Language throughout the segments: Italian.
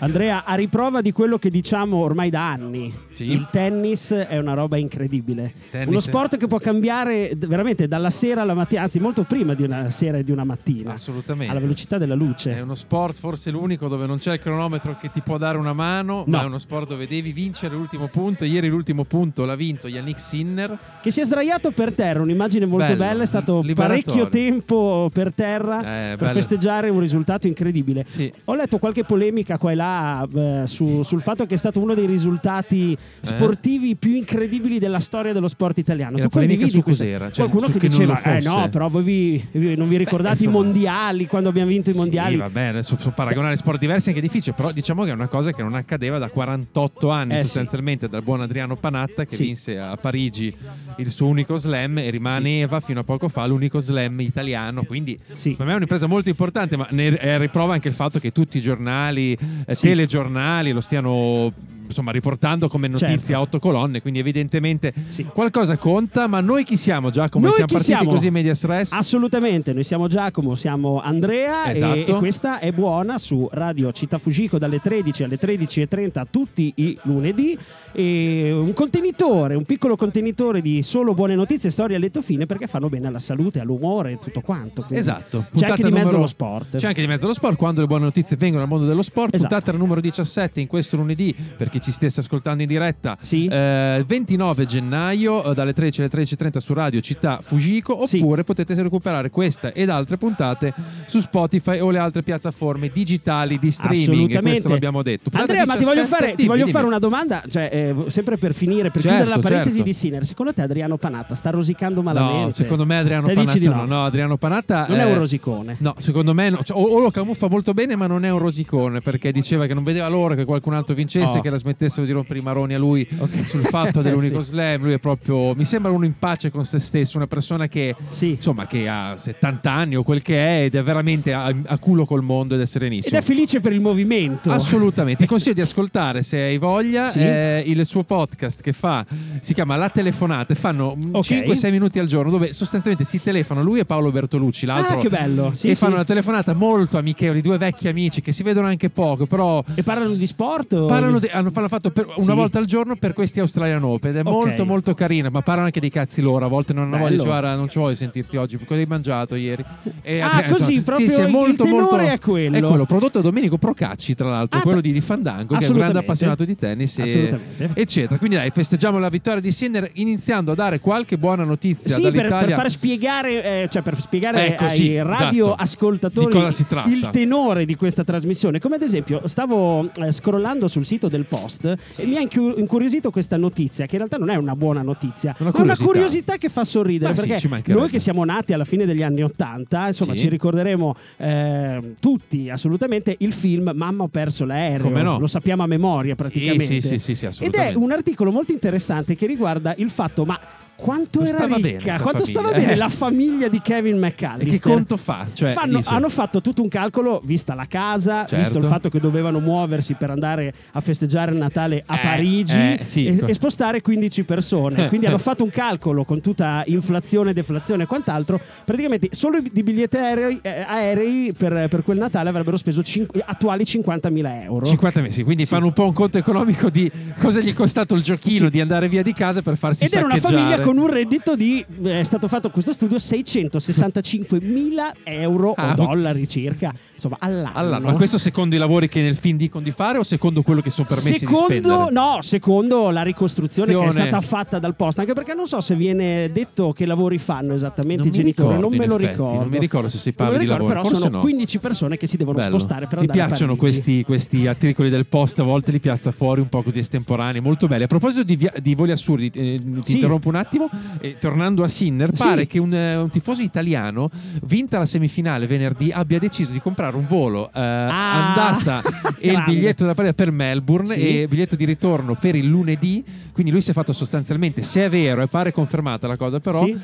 Andrea, a riprova di quello che diciamo ormai da anni, Sì. il tennis è una roba incredibile. Tennis Uno è- sport che può cambiare veramente dalla sera alla mattina, anzi molto prima di una sera e di una mattina, Assolutamente. alla velocità della È luce. uno sport forse l'unico dove non c'è il cronometro che ti può dare una mano, No. ma è uno sport dove devi vincere l'ultimo punto. Ieri l'ultimo punto l'ha vinto Yannick Sinner. Che si è sdraiato per terra, un'immagine molto Bello, bella, è stato parecchio tempo per terra Eh, per bello. festeggiare un risultato incredibile. Sì. Ho letto qualche polemica qua e là eh, su- sul fatto che è stato uno dei risultati sportivi più incredibili della storia dello sport italiano. E Tu condividi su cos'era? Cioè, Qualcuno che, che diceva: Eh fosse." no, però voi vi- vi- non vi ricordate i insomma. mondiali quando abbiamo vinto i mondiali. Sì, vabbè, adesso so- paragonare sport diversi è anche difficile, però diciamo che è una cosa che non accadeva da 48 anni Eh, sì. sostanzialmente dal buon Adriano Panatta che Sì. vinse a Parigi il suo unico slam e rimaneva fino a poco fa l'unico slam italiano, quindi Sì. per me è un'impresa molto importante, ma ne riprova anche il fatto che tutti i giornali, eh, Sì. Telegiornali lo stiano insomma riportando come Certo. a otto colonne, quindi evidentemente Sì. qualcosa conta, ma noi chi siamo Giacomo? Noi siamo partiti siamo? così in media stress? Assolutamente, noi siamo Giacomo, siamo Andrea e- Esatto. e, questa è buona su Radio Città Fugico dalle 13 alle 13.30 tutti i lunedì e un contenitore, un piccolo contenitore di solo buone notizie, storie a lieto fine perché fanno bene alla salute, all'umore e tutto quanto. Quindi Esatto. C'è anche di mezzo numero- lo sport. C'è anche di mezzo lo sport quando le buone notizie vengono dal mondo dello sport. Esatto. Puntata numero 17 in questo lunedì per chi ci stesse ascoltando in diretta. Sì. Eh, 29 gennaio eh, dalle 13 alle 13.30 su Radio Città Fugico Sì. oppure potete recuperare questa ed altre puntate su Spotify o le altre piattaforme digitali di streaming. Assolutamente. Questo l'abbiamo detto. Puntata Andrea, ma ti voglio 17, fare, ti voglio fare una domanda, cioè, eh, sempre per finire, per Certo, chiudere la parentesi certo. di Sinner. Secondo te Adriano Panatta sta rosicando malamente? No, secondo me Adriano Te Panatta no? no. no, Adriano Panatta Non è eh, un rosicone. No, secondo me no. Cioè, o, o lo camuffa molto bene, ma non è un rosicone perché diceva che non vedeva l'ora che qualcun altro vincesse, Oh. che la smettessero di rompere i maroni a lui Ok. sul fatto dell'unico Sì. slam. Lui è proprio, mi sembra uno in pace con se stesso, una persona che, Sì. insomma, che ha 70 anni o quel che è ed è veramente a, a culo col mondo ed è Ed serenissimo. è felice per il movimento. Assolutamente, ti consiglio di ascoltare se hai voglia Sì. eh, il suo podcast che fa, si chiama La Telefonata, e fanno mm, Ok. 5-6 minuti al giorno dove sostanzialmente si telefonano lui e Paolo Bertolucci, l'altro Ah, che bello. Sì, e fanno una telefonata molto amichevoli, due vecchi amici che si vedono anche poco, però E parlano di sport? parlano di- hanno, hanno fatto per- una Sì. volta al giorno per questi Australian Open ed è Ok. molto molto carina, ma parlano anche dei cazzi loro, a volte non dire, guarda non ci voglio sentirti oggi, cosa hai mangiato ieri? E Ah, Adriano- così, insomma, proprio sì, sì, il molto, tenore molto- è quello. È quello, prodotto da Domenico Procacci tra l'altro, Ah, quello di, di Fandango, che è un grande appassionato di tennis e- eccetera. Quindi dai, festeggiamo la vittoria di Sinner iniziando a dare qualche buona notizia Sì, per, dall'Italia. per far spiegare, eh, cioè per spiegare Ecco, ai sì, radioascoltatori esatto. Il tenore di questa trasmissione. Come ad esempio, stavo eh, scrollando sul sito del Post e mi ha incu- incuriosito questa notizia, che in realtà non è una buona notizia, Una ma una curiosità. che fa sorridere. Sì, ci perché mancherebbe. noi che siamo nati alla fine degli anni Ottanta, insomma, Sì. ci ricorderemo eh, tutti assolutamente il film Mamma ho perso l'aereo. No? Lo sappiamo a memoria praticamente. sì, sì, sì, sì, Ed è un articolo molto interessante che riguarda il fatto, ma quanto era Stava ricca, bene quanto famiglia, stava bene eh. la famiglia di Kevin E McAllister. che conto fa? Cioè, Fanno- hanno fatto tutto un calcolo, vista la casa, Certo. visto il fatto che dovevano muoversi per andare a festeggiare il Natale a Eh, Parigi eh, sì. e, e spostare 15 persone. Quindi hanno fatto un calcolo con tutta inflazione, deflazione e quant'altro. Praticamente solo di biglietti aerei, eh, aerei per, per quel Natale avrebbero speso cinque- attuali 50.000 euro. 50 mesi, quindi fanno un po' un conto economico di cosa gli è costato il giochino Sì. di andare via di casa per farsi Ed era una saccheggiare. famiglia con un reddito di, è stato fatto questo studio, 665 mila euro Ah, o dollari circa, insomma all'anno. Allora, ma questo secondo i lavori che nel film dicono di fare o secondo quello che sono permessi di Secondo, spendere? no, secondo la ricostruzione che è Azione. stata fatta dal post, anche perché non so se viene detto che lavori fanno esattamente Non i mi genitori, ricordo, non me lo effetti, ricordo. non mi ricordo se si Non parla lo di ricordo, lavoro, però forse sono no. 15 persone che si devono Bello. spostare per Mi andare a piacciono Parigi. questi, questi articoli del post, a volte li piazza fuori un po' così estemporanei, molto belli. A proposito di, via- di voli assurdi, eh, ti Sì. interrompo un attimo, eh, tornando a Sinner, Sì. pare che un, eh, un tifoso italiano, vinta la semifinale venerdì, abbia deciso di comprare un volo eh, Ah, andata e il biglietto da partita per Melbourne Sì. e biglietto di ritorno per il lunedì. Quindi lui si è fatto sostanzialmente, se è vero e pare confermata la cosa, però Sì.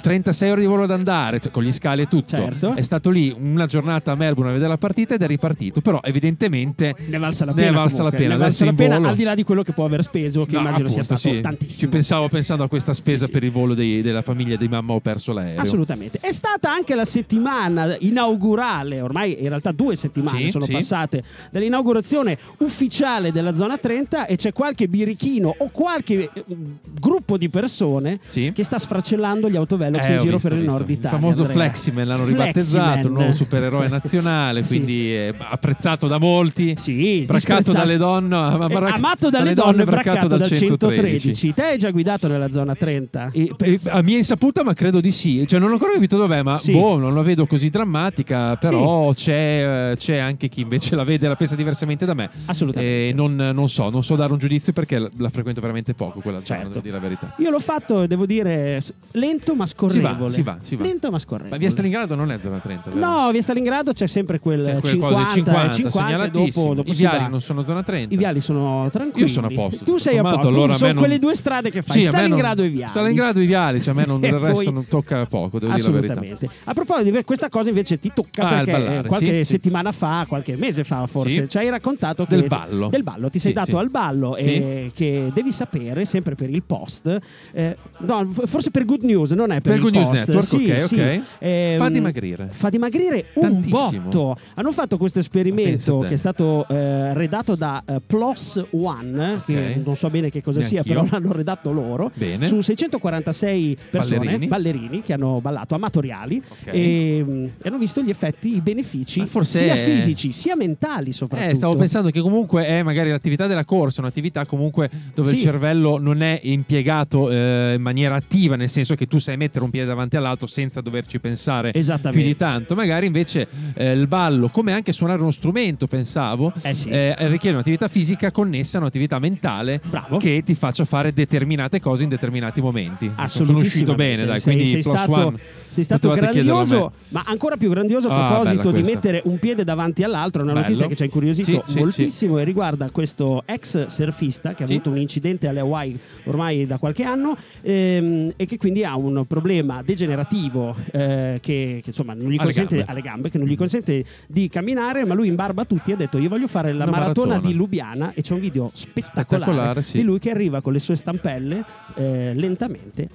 36 ore di volo ad andare, cioè, con gli scali e tutto. Certo. È stato lì una giornata a Melbourne a vedere la partita ed è ripartito. Però evidentemente Ne è valsa la Ne pena. valsa la pena. Ne valsa la pena, al di là di quello che può aver speso, che No, immagino sia appunto, stato sì. tantissimo. Ci pensavo pensando a questa spesa spesa sì. per il volo dei- della famiglia di mamma ho perso l'aereo. Assolutamente. È stata anche la settimana inaugurale, ormai in realtà due settimane Sì, sono sì. passate dall'inaugurazione ufficiale della zona 30 e c'è qualche birichino o qualche eh, gruppo di persone che sta sfracellando gli autovelox Eh, in giro visto, per il visto. nord Italia. Il famoso Andrea. Fleximan l'hanno ribattezzato, un nuovo supereroe nazionale, quindi eh, apprezzato da molti. Sì, braccato dalle donne, ma- Eh, brac- amato dalle, donne, braccato, dal 113. Te hai già guidato nella zona 30? E, e, a mia insaputa, ma credo di sì. Cioè, non ho ancora capito dov'è, ma Sì. boh, non la vedo così drammatica. Però c'è, eh, c'è anche chi invece la vede e la pensa diversamente da me. Assolutamente. E non, non so, non so dare un giudizio perché la, la frequento veramente poco quella zona, Certo. devo dire la verità. Io l'ho fatto, devo dire, lento ma scorrevole. Si va, si va, si va. Lento ma scorrevole. Ma via Stalingrado non è zona 30, vero? No, via Stalingrado c'è sempre quel, C'è quel 50, coso del 50, 50 e segnalatissimo. dopo, dopo I viali non sono zona 30. I viali sono tranquilli. Io sono a posto, Tu sei a posto. allora sono non- quelle due strade che fai, Sì, me non- Stalingrado e viali. Stalingrado e viali, cioè a me non, del resto poi- non tocca poco, devo dire la verità. Assolutamente. A proposito di questa cosa invece ti tocca Ah, perché ballare, eh, qualche sì, sì. settimana fa, qualche mese fa forse, Sì. ci hai raccontato che Del ballo. Del ballo, ti sei Sì, dato sì. al ballo Sì. e che devi sapere sempre per il post. eh, no, forse per Good News, non è per, Per il Good News post. Network, Sì, ok, sì. ok. Ehm, Fa dimagrire. Fa dimagrire un Tantissimo. botto. Hanno fatto questo esperimento che è stato eh, redatto da eh, Plus One, che Ok. non so bene che cosa sia, Neanch'io. però l'hanno redatto loro. Bene. Su 646 persone, Ballerini. ballerini che hanno ballato amatoriali Ok. e, e hanno visto gli effetti, i benefici sia è- fisici sia mentali soprattutto. Eh, stavo pensando che comunque è magari l'attività della corsa, un'attività comunque dove il Sì. cervello non è impiegato eh, in maniera attiva, nel senso che tu sai mettere un piede davanti all'altro senza doverci pensare più di tanto. Magari invece eh, il ballo, come anche suonare uno strumento, pensavo, Eh sì. eh, richiede un'attività fisica connessa a un'attività mentale Bravo. che ti faccia fare determinate cose in determinati momenti. Sono Assolutamente. uscito bene, dai, sei, quindi sei stato, one. sei stato grandioso, ma ancora più grandioso a Ah, proposito bella di mettere un piede davanti all'altro. Una Bello. notizia che ci ha incuriosito Sì, sì, moltissimo e riguarda questo ex surfista che ha Sì. avuto un incidente alle Hawaii ormai da qualche anno ehm, e che quindi ha un problema degenerativo eh, che, che, insomma non gli Alle consente gambe. alle gambe, che non gli consente di camminare, ma lui in barba a tutti ha detto io voglio fare la maratona, maratona. di Lubiana e c'è un video spettacolare, Spettacolare, sì. di lui che arriva con le sue stampelle eh, lentamente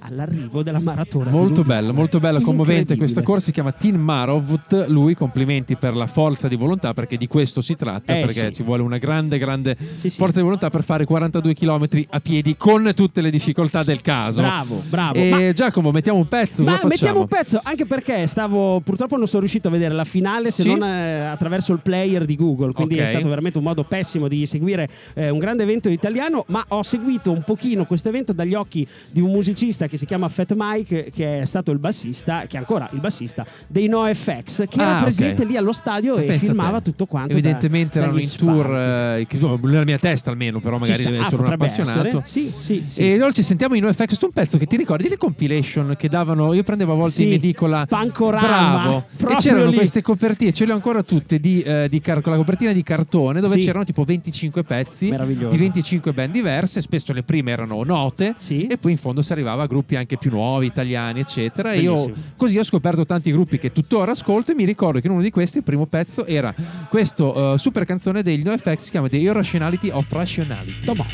all'arrivo della maratona. Molto bello, molto bella, commovente. Questa corsa si chiama Tin Marovt. Lui, complimenti per la forza di volontà, perché di questo si tratta. Eh, perché sì. ci vuole una grande, grande Sì, sì. forza di volontà per fare 42 km a piedi con tutte le difficoltà del caso. Bravo, bravo. E Ma- Giacomo, mettiamo un pezzo. Ma mettiamo un pezzo, anche perché stavo purtroppo non sono riuscito a vedere la finale se non eh, attraverso il player di Google, quindi Ok. è stato veramente un modo pessimo di seguire eh, un grande evento italiano, ma ho seguito un pochino questo evento dagli occhi di un musicista che si chiama Fat Mike, che è stato il bassista, che è ancora il bassista dei NoFX, che Ah, era presente lì allo stadio e a filmava tutto quanto. Evidentemente da- erano in tour, eh, no, nella mia testa almeno, però magari sta- deve ah, essere un appassionato. Sì, sì, sì. E noi ci sentiamo in NoFX. Un pezzo che ti ricordi? Le compilation che davano, io prendevo a volte in edicola. Pancorama, bravo. E c'erano lì. queste copertine, ce le ho ancora tutte di, eh, di car- con la copertina di cartone dove c'erano tipo 25 pezzi di 25 band diverse, spesso le prime erano note e poi in fondo si arrivava a gruppi anche più nuovi, italiani eccetera. E io così ho scoperto tanti gruppi che tuttora ascolto e mi ricordo che in uno di questi il primo pezzo era questo eh, super canzone degli NoFX si chiama The Irrationality of Rationality. Tomò.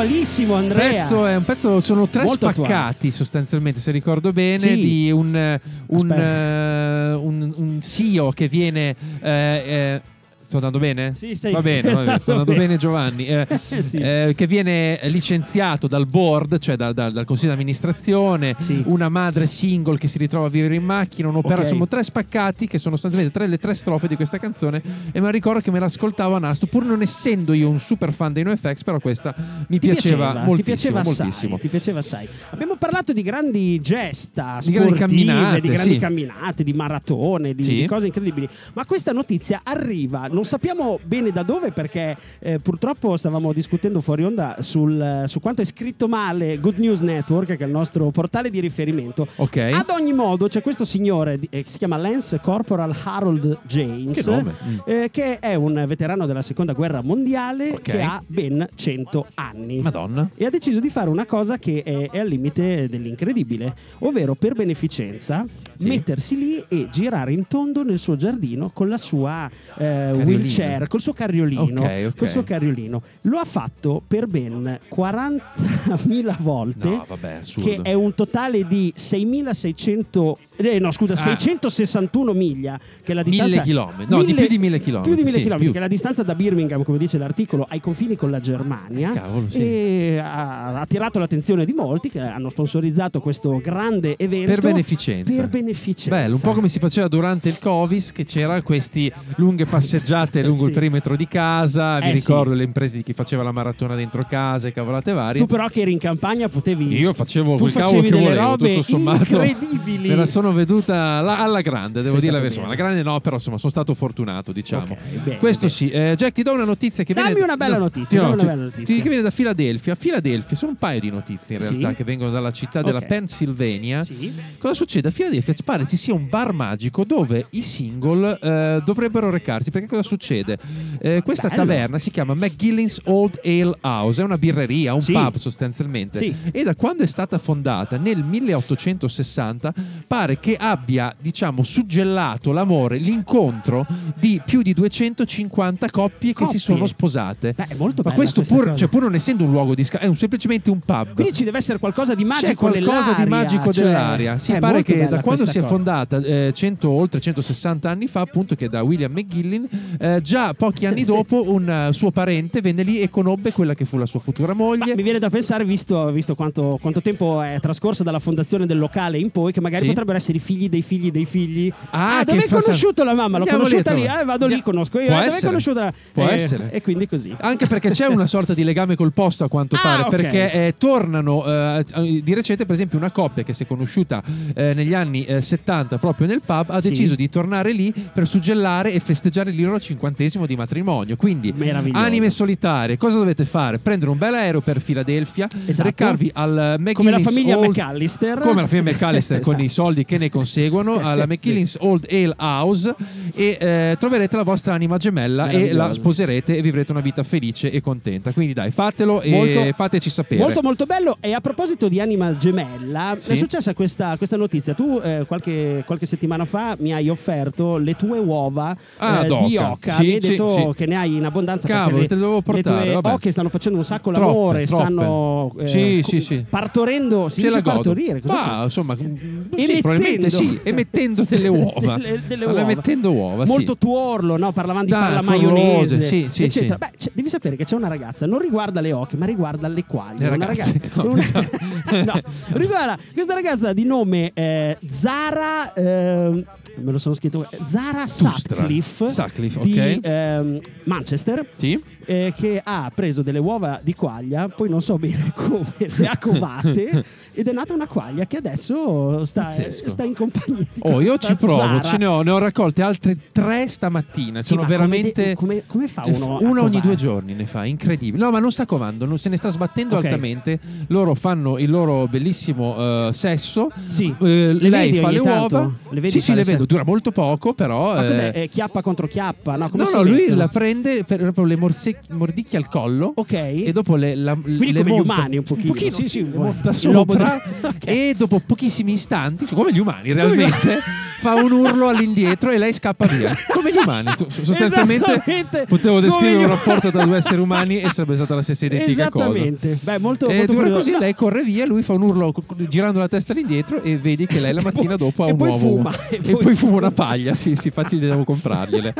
Attualissimo, Andrea. pezzo è un pezzo, sono tre Molto spaccati sostanzialmente, se ricordo bene, Sì. di un, eh, un, eh, un, un CEO che viene... eh, eh, sto andando bene? Sì, sei- va bene, va bene, sto andando bene. Giovanni. Eh, Sì. eh, che viene licenziato dal board, cioè da- da- dal consiglio di amministrazione, Sì. una madre single che si ritrova a vivere in macchina, un'opera, Ok. sono tre spaccati che sono sostanzialmente tre, le tre strofe di questa canzone e la ricordo che me l'ascoltavo a Nasto, pur non essendo io un super fan dei NoFX, però questa mi Ti piaceva, piaceva, moltissimo, ti piaceva assai, moltissimo. ti piaceva assai. Abbiamo parlato di grandi gesta Di grandi camminate, di grandi sì. camminate, di maratone, di, di cose incredibili. Ma questa notizia arriva, non sappiamo bene da dove perché eh, purtroppo stavamo discutendo fuori onda sul, su quanto è scritto male Good News Network, che è il nostro portale di riferimento. Ok. Ad ogni modo c'è questo signore eh, che si chiama Lance Corporal Harold James, Che nome? Mm. eh, che è un veterano della seconda guerra mondiale Ok. che ha ben 100 anni Madonna. e ha deciso di fare una cosa che è, è al limite dell'incredibile, ovvero per beneficenza Sì. mettersi lì e girare in tondo nel suo giardino con la sua eh, wheelchair, col suo carriolino, Ok, ok. col suo carriolino. Lo ha fatto per ben 40.000 volte. No, vabbè. Che è un totale di 6.600 eh, no scusa Ah. 661 miglia che è la distanza Mille chilometri. No, di più di mille chilometri, più di mille sì, chilometri più. che è la distanza da Birmingham come dice l'articolo ai confini con la Germania Cavolo, sì. e ha attirato l'attenzione di molti che hanno sponsorizzato questo grande evento Per beneficenza. per beneficenza Bello, un po' come si faceva durante il Covid, che c'era questi lunghe passeggiate lungo Sì. il perimetro di casa. Mi Eh, ricordo sì. le imprese di chi faceva la maratona dentro casa e cavolate varie. tu però che eri in campagna potevi Io facevo tu quel cavolo che volevo, tutto sommato. incredibili Me la sono veduta alla, alla grande, devo Sei dire la stato verità. bene. La grande no, però insomma sono stato fortunato, diciamo. Ok, bene, Questo bene. sì. Eh, Jack, ti do una notizia che Dammi viene... una bella no, notizia, ti- no, dammi una ti- bella notizia. ti- che viene da Filadelfia. Filadelfia, sono un paio di notizie in Sì. realtà che vengono dalla città della Ok. Pennsylvania. Sì. Cosa succede? A Filadelfia pare ci sia un bar magico dove i single eh, dovrebbero recarsi. Perché cosa succede? Eh, questa Bello. taverna si chiama McGillin's Old Ale House, è una birreria, un Sì. pub sostanzialmente. Sì. E da quando è stata fondata nel 1860 pare che abbia, diciamo, suggellato l'amore, l'incontro di più di 250 coppie, che Coppie. si sono sposate. Beh, è molto Ma bella questo pur, cioè, pur non essendo un luogo di scambio, è un- semplicemente un pub. quindi ci deve essere qualcosa di C'è magico qualcosa di nell'aria, magico cioè, dell'aria. Si è pare che da quando si è cosa. fondata eh, 100, oltre 160 anni fa, appunto, che da William McGillin, eh, già pochi anni dopo un eh, suo parente venne lì e conobbe quella che fu la sua futura Ma moglie. mi viene da pensare, visto, visto quanto, quanto tempo è trascorso dalla fondazione del locale in poi, che magari Sì. potrebbero essere i figli dei figli dei figli. Ah, dove che hai conosciuto la mamma? L'ho Andiamo conosciuta lì, eh, vado lì, conosco io. Può eh, dove essere. conosciuta? Può Eh, essere. E quindi così. Anche perché c'è una sorta di legame col posto a quanto Ah, pare, ok. perché eh, tornano eh, di recente per esempio una coppia che si è conosciuta eh, negli anni eh, 70 proprio nel pub ha Sì. deciso di tornare lì per suggellare e festeggiare il loro cinquantesimo di matrimonio. Quindi anime solitarie, cosa dovete fare? Prendere un bel aereo per Filadelfia, Esatto. recarvi al McGillin's Come la famiglia Old- McAllister. come la famiglia McAllister con Esatto. i soldi che ne conseguono alla. McKillin's Old Ale House e eh, troverete la vostra anima gemella e la sposerete e vivrete una vita felice e contenta. Quindi dai, fatelo e Molto- fateci sapere. Molto molto bello e a proposito di Anima Gemella Sì. è successa questa, questa notizia tu eh, qualche, qualche settimana fa mi hai offerto le tue uova Ah, eh, di oca Sì, mi hai sì, detto che ne hai in abbondanza Cavolo, te le dovevo portare, le tue oche stanno facendo un sacco Troppe, l'amore troppe. stanno eh, partorendo si dice partorire Ma insomma, mm, sì, Emettendo. Probabilmente sì, emettendo delle uova. Delle- delle Allora, uova. Emettendo uova, sì. molto tuorlo, no? Parlavamo di Dai, fare la maionese, sì, sì, eccetera. sì. Beh, devi sapere che c'è una ragazza, non riguarda le oche, ma riguarda le quaglie. Una ragazza- no, una- no, riguarda questa ragazza di nome eh, Zara. ehm, me lo sono scritto Zara Tustra. Sutcliffe, Sutcliffe, di ok. ehm, Manchester Sì? eh, che ha preso delle uova di quaglia, poi non so bene come le ha covate ed è nata una quaglia che adesso sta, sta in compagnia. di Oh, io ci provo, ce ne ho, ne ho raccolte altre tre stamattina. Sì, Sono ma come veramente. de- come, come fa Eh, uno? una ogni due giorni ne fa, incredibile. No, ma non sta covando, non se ne sta sbattendo Ok. altamente. Loro fanno il loro bellissimo eh, Sì. sesso. Eh, Le lei vedi fa le tanto? uova. Le vedi sì, sì, le vedo. Dura molto poco, però. Ma eh, cos'è? È chiappa contro chiappa? No, come no, si no, lui la prende per proprio le morse- mordicchie al collo. Ok. E dopo le, la, Quindi le monta- umani un pochino. pochino, Sì, sì, sì, un- monta sopra Ok. e dopo pochissimi istanti, cioè come gli umani realmente, fa un urlo all'indietro e lei scappa via. Come gli umani. Tu- Sostanzialmente potevo descrivere un rapporto tra due esseri umani e sarebbe stata la stessa identica cosa. Esattamente. Beh, molto, E molto dura così, lei corre via, lui fa un urlo girando la testa all'indietro e vedi che lei la mattina dopo ha un poi uovo. fuma, e poi poi, fuma una paglia, sì, sì, infatti devo comprargliele.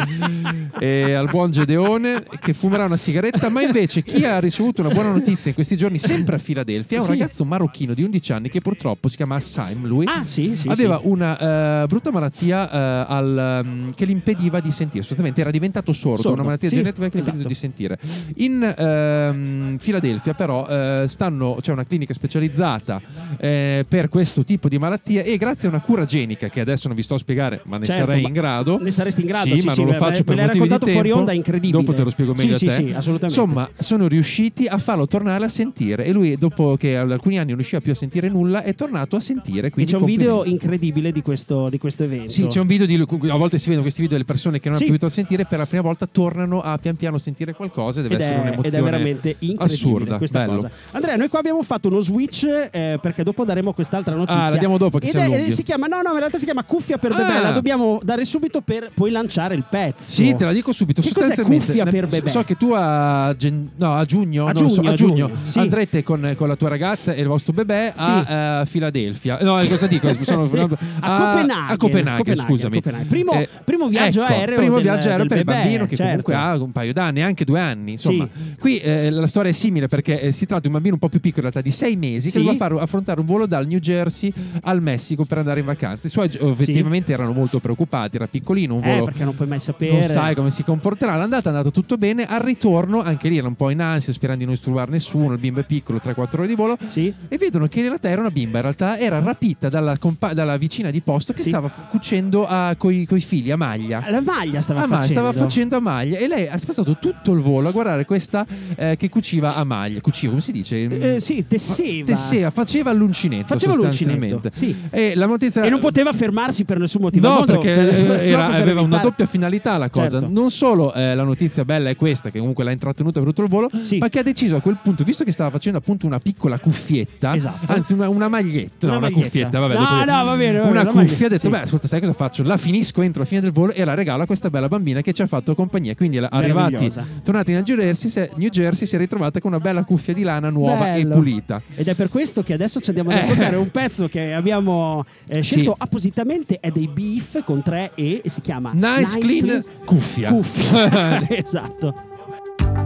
e al buon Gedeone che fumerà una sigaretta, ma invece chi ha ricevuto una buona notizia in questi giorni, sempre a Filadelfia, è un Sì. ragazzo marocchino di 11 anni che purtroppo si chiama Saim, lui. Ah, sì, sì. Aveva una eh, brutta malattia eh, al, ehm, che gli impediva di sentire, sostanzialmente era diventato sordo, Sordo, una malattia sì, genetica che gli impediva esatto. di sentire. In ehm, Filadelfia, però, eh, stanno, c'è una clinica specializzata eh, per questo tipo di malattie e grazie a una cura genica che adesso non vi sto a spiegare, ma ne Certo, sarei ma in grado. ne saresti in grado, Sì, sì, ma sì, non lo me- faccio me per l'hai motivi di raccontato fuori tempo. onda, incredibile. Dopo te lo spiego meglio sì, a te. sì, assolutamente. Insomma, sono riusciti a farlo tornare a sentire e lui, dopo che alcuni anni non riusciva più a sentire nulla, è tornato a sentire. E c'è un video incredibile di questo, di questo evento. Sì, c'è un video di lui, a volte si vedono questi video delle persone che non Sì. hanno più potuto sentire per la prima volta tornano a pian piano sentire qualcosa e deve Ed essere è, un'emozione ed è veramente assurda, questa bello. cosa. Andrea, noi qua abbiamo fatto uno switch eh, perché dopo daremo quest'altra notizia. Ah, la diamo dopo che Ed si è- si chiama no, no, in realtà si chiama cuffia per Ah. bebè, la dobbiamo dare subito per poi lanciare il pezzo. Sì, te la dico subito. Che cos'è cuffia ne- per bebè? So che tu a, gen- no, a giugno, A non so, giugno, a a giugno giugno, sì. andrete con, con la tua ragazza e il vostro bebè a eh, Filadelfia. No, cosa dico? Sono- Sì, a, A Copenaghen, Copenaghen, scusami. Copenaghen. Primo, Eh, primo viaggio ecco, aereo. Primo del- viaggio aereo per il bebè, bambino che certo. comunque ha un paio d'anni, anche due anni. Insomma, Sì. qui eh, la storia è simile perché eh, si tratta di un bambino un po' più piccolo, in realtà di sei mesi, Sì. che doveva fare, affrontare un volo dal New Jersey al Messico per andare in vacanza. I suoi effettivamente erano molto preoccupati, era piccolino, un Eh, volo perché non puoi mai sapere. non sai come si comporterà. L'andata è andata tutto bene. Al ritorno, anche lì era un po' in ansia, sperando di non disturbare nessuno. Il bimbo è piccolo, 3-4 ore di volo. Sì. E vedono che in realtà era una bimba. In realtà era rapita dalla, compa- dalla vicina di posto che Sì. stava cucendo a- coi, coi figli a maglia. La maglia stava A facendo. stava facendo a maglia e lei ha passato tutto il volo a guardare questa eh, che cuciva a maglia. Cuciva, come si dice? Eh, sì, tesseva. Tesseva, faceva l'uncinetto. Faceva l'uncinetto, sì. E la notizia E non poteva fermarsi per nessun motivo. No, perché per- eh, era- per aveva una doppia finalità la cosa. Certo. Non solo eh, la notizia bella è questa, che comunque l'ha intrattenuta per tutto il volo, Sì. ma che ha deciso a quel punto, visto che stava facendo appunto una piccola cuffietta, Esatto. anzi una, una maglietta, Una no, una maglietta. cuffietta, vabbè, No, dopo- no, va bene, va bene, una cuffia, ha detto, sì. beh, ascolta, sai cosa faccio? La finisco entro la fine del volo e la regalo a questa bella bambina che ci ha fatto compagnia. Quindi arrivati, tornati nel New Jersey, è- New Jersey, si è ritrovata con una bella cuffia di lana nuova Bello. e pulita. Ed è per questo che adesso ci andiamo ad Eh. ascoltare un pezzo che abbiamo eh, scelto Sì. appositamente, è dei Beef con tre E e si chiama Nice, clean, cuffia. Cuffia. esatto.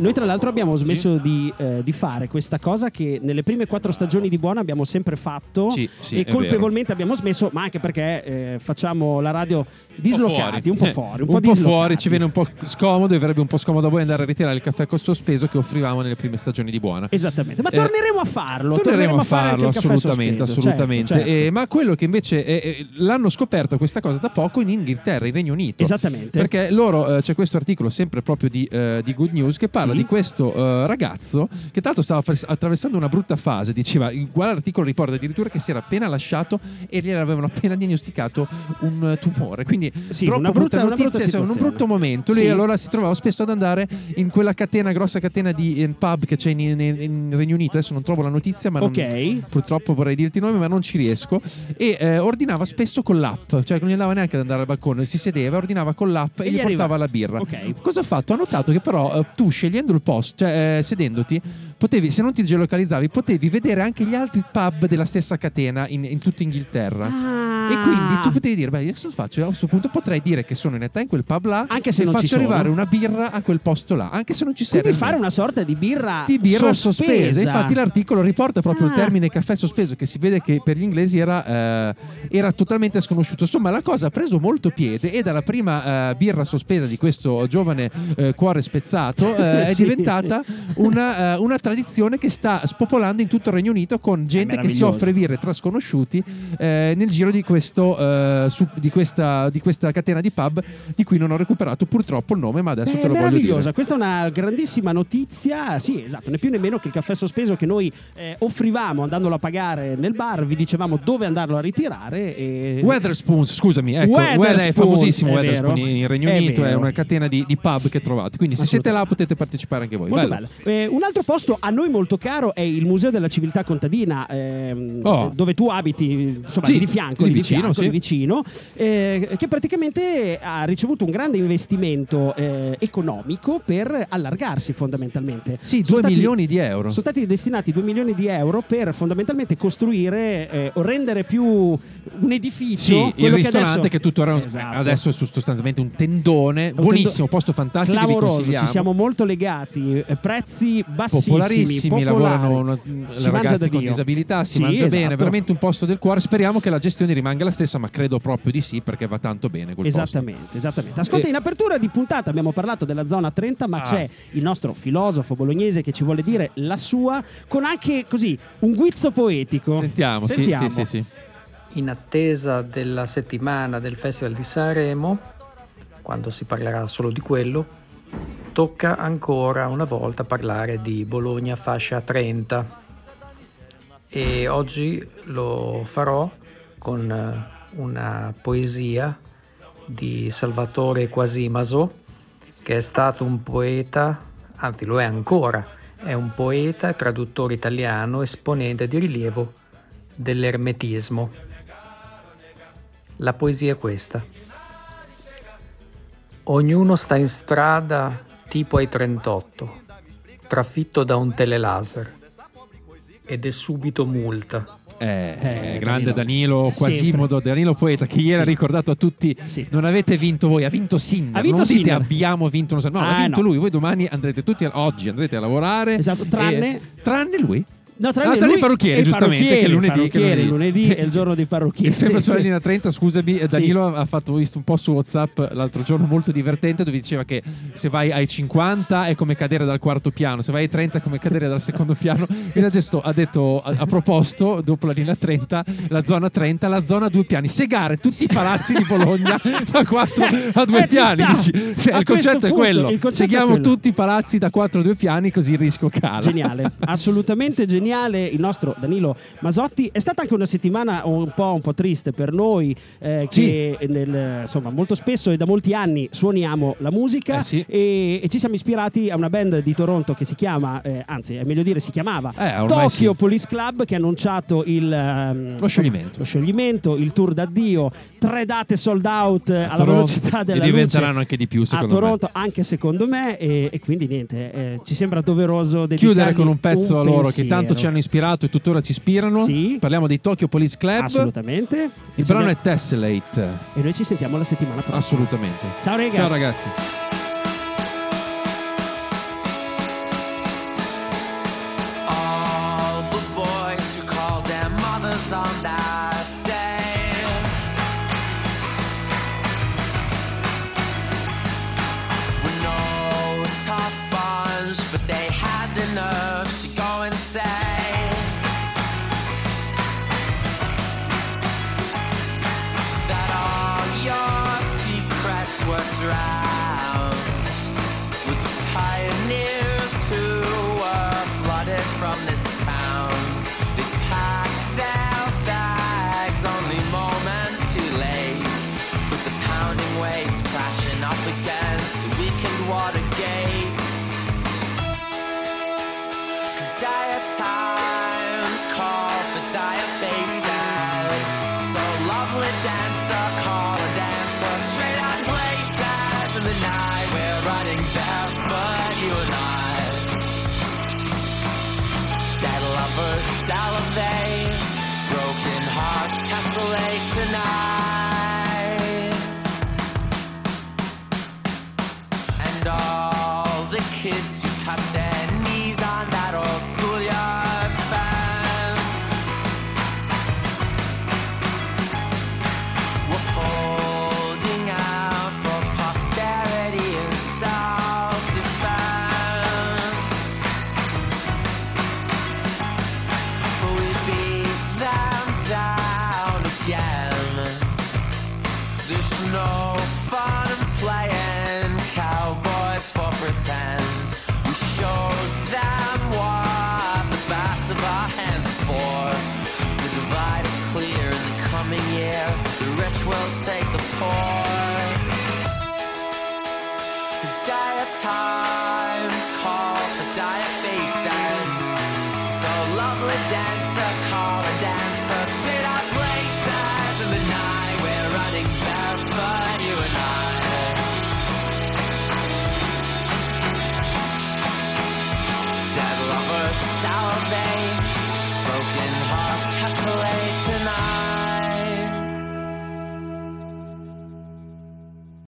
Noi, tra, l'altro abbiamo smesso di, eh, di fare questa cosa che nelle prime quattro stagioni di Buona abbiamo sempre fatto Sì, sì, e è colpevolmente abbiamo smesso, ma anche perché eh, facciamo la radio dislocati, un po' Eh, fuori, un, un po' dislocati. fuori, ci viene un po' scomodo e verrebbe un po' scomodo a voi andare a ritirare il caffè col sospeso che offrivamo nelle prime stagioni di Buona. Esattamente, ma Eh, torneremo a farlo. Torneremo a farlo assolutamente, sospeso, assolutamente. certo, certo. Eh, ma quello che invece eh, eh, l'hanno scoperto questa cosa da poco in Inghilterra, in Regno Unito. Esattamente. Perché loro eh, c'è questo articolo sempre proprio di, eh, di Good News che parla Sì. di questo eh, ragazzo che tra l'altro stava attraversando una brutta fase. Diceva, guarda l'articolo riporta addirittura che si era appena lasciato e gli avevano appena diagnosticato un tumore. Quindi Sì, troppo una brutta- brutta una brutta notizia, insomma, un brutto momento. Lui Sì. allora si trovava spesso ad andare in quella catena, grossa catena di eh, pub che c'è in, in- in Regno Unito. Adesso non trovo la notizia, ma non- Ok. purtroppo vorrei dirti il nome, ma non ci riesco. E eh, ordinava spesso con l'app, cioè non gli andava neanche ad andare al balcone, si sedeva, ordinava con l'app e, E gli gli portava la birra. Ok. Cosa ha fatto? Ha notato che però eh, tu scegliendo il post, cioè eh, sedendoti, potevi, se non ti geolocalizzavi, potevi vedere anche gli altri pub della stessa catena in, in tutta Inghilterra. Ah. E quindi tu potevi dire, beh, io cosa faccio? A questo punto potrei dire che sono in realtà in quel pub là Anche se e non ci faccio sono. arrivare una birra a quel posto là, anche se non ci sei. Quindi fare una sorta di birra, di birra sospesa. sospesa. Infatti, l'articolo riporta proprio il Ah. termine caffè sospeso, che si vede che per gli inglesi era, eh, era totalmente sconosciuto. Insomma, la cosa ha preso molto piede e dalla prima eh, birra sospesa di questo giovane eh, cuore spezzato eh, è Sì. diventata una, eh, una tradizione che sta spopolando in tutto il Regno Unito con gente che si offre birre tra sconosciuti eh, nel giro di, questo, eh, su- di, questa, di questa catena di pub di cui non ho recuperato purtroppo il nome, ma adesso Beh, te lo voglio dire. meravigliosa, questa è una grandissima notizia. Sì, esatto, né più né meno che il caffè sospeso che noi eh, offrivamo andandolo a pagare nel bar, vi dicevamo dove andarlo a ritirare. E... Weatherspoons, scusami, ecco, Weatherspoons, Weather- è famosissimo è Weatherspoon vero. in Regno È Unito, è vero. una catena di, di pub che trovate, quindi se siete là potete partecipare anche voi. Molto Bello. bello. Eh, un altro posto a noi molto caro è il Museo della Civiltà Contadina, ehm, Oh. dove tu abiti, insomma, Sì, di fianco, lì vicino, fianco, sì. vicino, eh, che praticamente ha ricevuto un grande investimento eh, economico per allargarsi fondamentalmente. Sì, Sono 2 stati- milioni di euro. Sono stati destinati 2 milioni di euro per fondamentalmente costruire eh, o rendere più un edificio. Sì, il ristorante adesso- che, tuttora Esatto. adesso è sostanzialmente un tendone, un buonissimo, tendo- posto fantastico che Clamoroso, consigliamo. ci siamo molto legati, eh, prezzi bassissimi, Popolarissimi, popolari. lavorano una- ragazze da con disabilità, si Sì, mangia bene, esatto. veramente un posto del cuore. Speriamo che la gestione rimanga la stessa, ma credo proprio di sì perché va tanto bene quel posto. Esattamente, esattamente. Ascolta, E- in apertura di puntata abbiamo parlato della zona 30, ma Ah. c'è il nostro filosofo bolognese che ci vuole dire la sua, con anche così un guizzo poetico. Sentiamo, sì, Sentiamo. sì, sì, sì. In attesa della settimana del Festival di Sanremo, quando si parlerà solo di quello, tocca ancora una volta parlare di Bologna fascia 30 e oggi lo farò con eh, una poesia di Salvatore Quasimaso che è stato un poeta, anzi lo è ancora, è un poeta e traduttore italiano esponente di rilievo dell'ermetismo. La poesia è questa. Ognuno sta in strada tipo ai 38, trafitto da un telelaser ed è subito multa. Eh, Eh, grande Danilo. Danilo Quasimodo, Danilo Poeta, che ieri Sì. ha ricordato a tutti: Sì. non avete vinto voi, ha vinto Sinner. Ha vinto non dite abbiamo vinto, no, Ah, ha vinto no. lui. Voi domani andrete tutti, a- oggi andrete a lavorare. Esatto, tranne- e- tranne lui. No, Ah, tranne i parrucchieri, e i giustamente, che è lunedì, che è parrucchieri, lunedì. lunedì è il giorno dei parrucchieri. E sempre sulla linea 30, scusami, eh, Sì. Danilo ha fatto visto un po' su WhatsApp l'altro giorno molto divertente dove diceva che se vai ai 50 è come cadere dal quarto piano, se vai ai 30 è come cadere dal secondo piano. E ha, gesto- ha detto, ha, ha proposto dopo la linea 30, la zona 30, la zona a due piani, segare tutti i palazzi di Bologna da 4 a 2 Eh, piani. Dici, cioè, il concetto è quello, concetto è seghiamo quello. tutti i palazzi da 4 a 2 piani così il rischio cala. Geniale, assolutamente geniale il nostro Danilo Masotti. È stata anche una settimana un po', un po' triste per noi, eh, che nel- insomma, molto spesso e da molti anni suoniamo la musica Eh sì. e, e ci siamo ispirati a una band di Toronto che si chiama, eh, anzi è meglio dire si chiamava Eh, Tokyo sì. Police Club che ha annunciato il, ehm, Lo scioglimento. lo scioglimento, il tour d'addio, tre date sold out eh, alla Toronto. velocità della e diventeranno anche di più a secondo me. Toronto anche secondo me e, e quindi niente eh, ci sembra doveroso chiudere con un pezzo a loro che pensiero. tanto ci hanno ispirato e tuttora ci ispirano. Sì. Parliamo dei Tokyo Police Club. assolutamente Il brano è Tessellate. e noi ci sentiamo la settimana prossima Assolutamente. ciao ragazzi Ciao ragazzi.